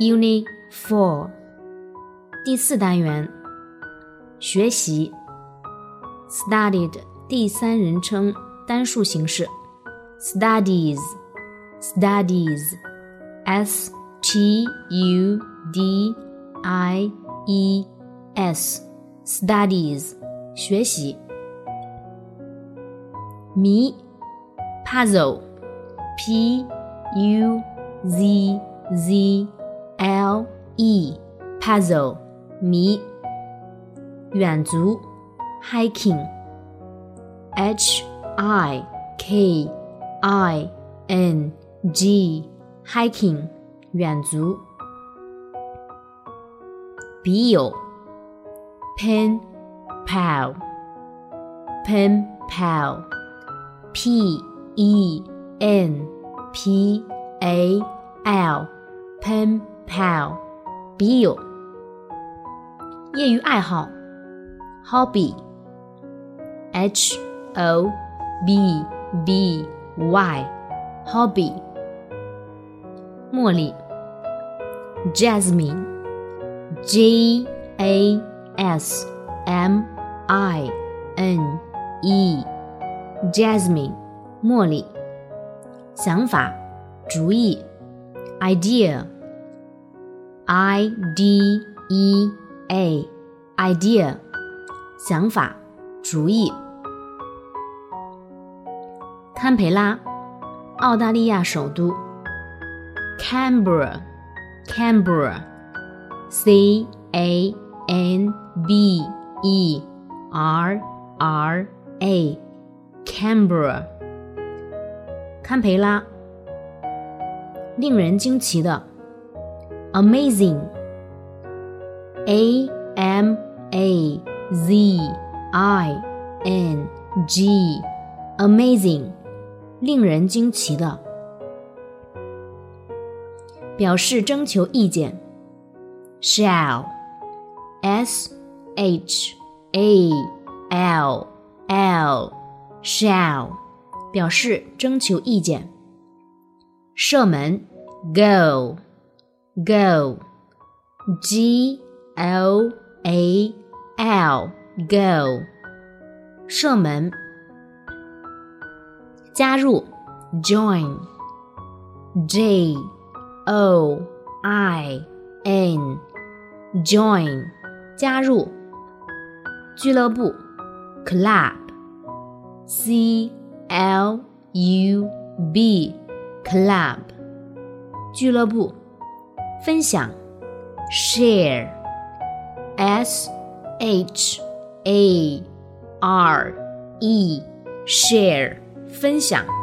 Unit Four 第四单元学习 Studied 第三人称单数形式 Studies Studies S T U D I E S Studies 学习谜 Puzzle P U Z Z L E puzzle 谜，远足 hiking H I K I N G hiking 远足，笔友 pen pal pen pal P E N P A L pen pal 笔友。业余爱好，hobby h o b b y hobby。茉莉，jasmine j a s m i n e jasmine 茉莉。想法，主意，idea I d e a idea 想法主意。堪培拉，澳大利亚首都。Canberra Canberra C A N B E R R A Canberra 堪培拉，令人惊奇的 ，amazing a m a z i n g amazing，令人惊奇的。表示征求意见，shall s h a l l shall，表示征求意见。射门，go Go g o a l go，射门。加入，join j o i n join，加入。俱乐部，club c l u b club，俱乐部。分享，share S H A R E share 分享。